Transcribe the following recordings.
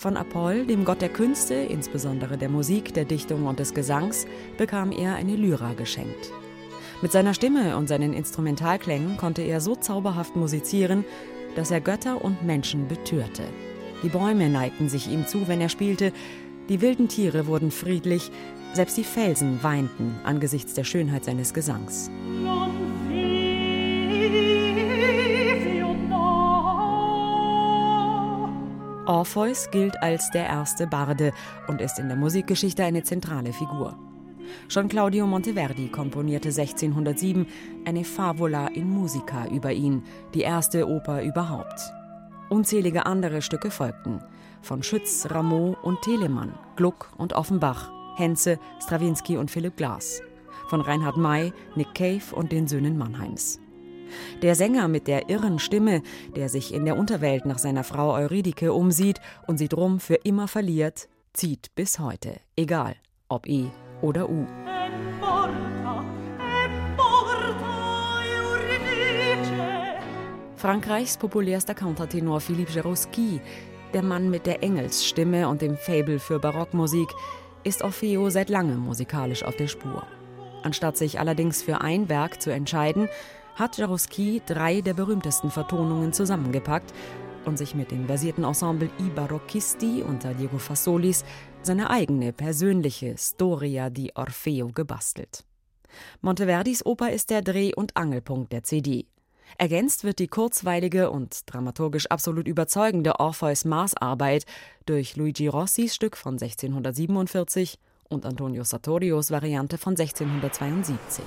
Von Apoll, dem Gott der Künste, insbesondere der Musik, der Dichtung und des Gesangs, bekam er eine Lyra geschenkt. Mit seiner Stimme und seinen Instrumentalklängen konnte er so zauberhaft musizieren, dass er Götter und Menschen betörte. Die Bäume neigten sich ihm zu, wenn er spielte, die wilden Tiere wurden friedlich, selbst die Felsen weinten angesichts der Schönheit seines Gesangs. Orpheus gilt als der erste Barde und ist in der Musikgeschichte eine zentrale Figur. Schon Claudio Monteverdi komponierte 1607 eine Favola in Musica über ihn, die erste Oper überhaupt. Unzählige andere Stücke folgten, von Schütz, Rameau und Telemann, Gluck und Offenbach, Henze, Strawinski und Philipp Glass, von Reinhard May, Nick Cave und den Söhnen Mannheims. Der Sänger mit der irren Stimme, der sich in der Unterwelt nach seiner Frau Eurydike umsieht und sie drum für immer verliert, zieht bis heute, egal ob E oder U. Frankreichs populärster Countertenor Philippe Jarowski, der Mann mit der Engelsstimme und dem Fable für Barockmusik, ist Orfeo seit langem musikalisch auf der Spur. Anstatt sich allerdings für ein Werk zu entscheiden, hat Jarowski drei der berühmtesten Vertonungen zusammengepackt und sich mit dem versierten Ensemble I Barocchisti unter Diego Fasolis seine eigene persönliche Storia di Orfeo gebastelt. Monteverdis Oper ist der Dreh- und Angelpunkt der CD. Ergänzt wird die kurzweilige und dramaturgisch absolut überzeugende Orpheus Marsarbeit durch Luigi Rossis Stück von 1647 und Antonio Sartorios Variante von 1672.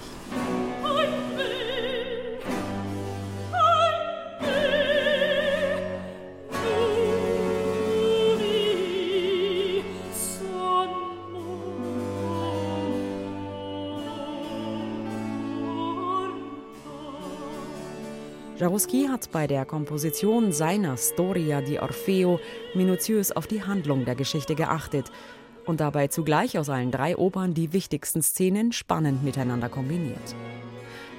Jarowski hat bei der Komposition seiner Storia di Orfeo minutiös auf die Handlung der Geschichte geachtet und dabei zugleich aus allen drei Opern die wichtigsten Szenen spannend miteinander kombiniert.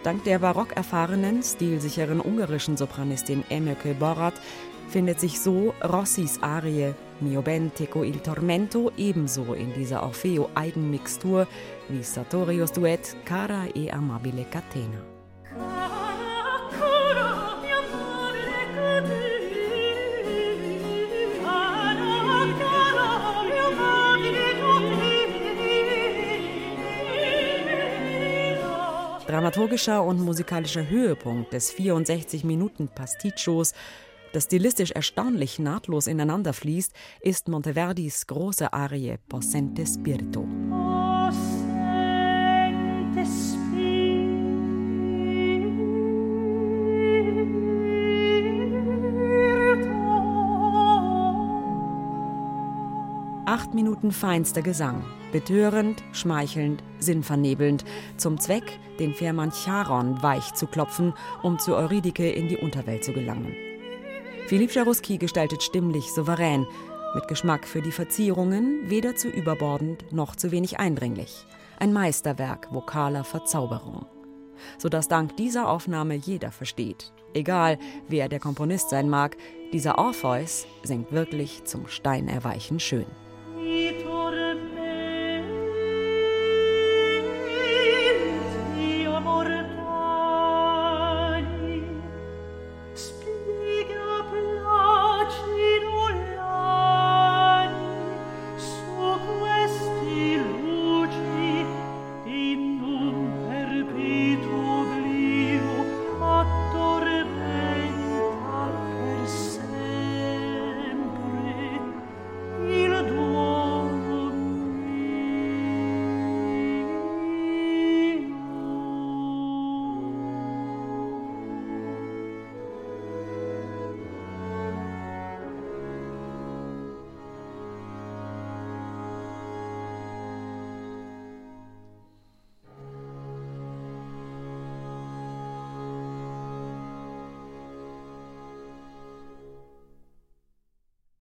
Dank der barock erfahrenen, stilsicheren ungarischen Sopranistin Emöke Borat findet sich so Rossis Arie Mio ben teco il tormento ebenso in dieser Orfeo-Eigenmixtur wie Sartorios Duett Cara e amabile catena. Dramaturgischer und musikalischer Höhepunkt des 64 Minuten Pasticcios, das stilistisch erstaunlich nahtlos ineinander fließt, ist Monteverdis große Arie Possente Spirito. Acht Minuten feinster Gesang, betörend, schmeichelnd, sinnvernebelnd, zum Zweck, den Fährmann Charon weich zu klopfen, um zu Eurydike in die Unterwelt zu gelangen. Philipp Jaruski gestaltet stimmlich souverän, mit Geschmack für die Verzierungen, weder zu überbordend noch zu wenig eindringlich. Ein Meisterwerk vokaler Verzauberung. Sodass dank dieser Aufnahme jeder versteht, egal wer der Komponist sein mag, dieser Orpheus singt wirklich zum Steinerweichen schön.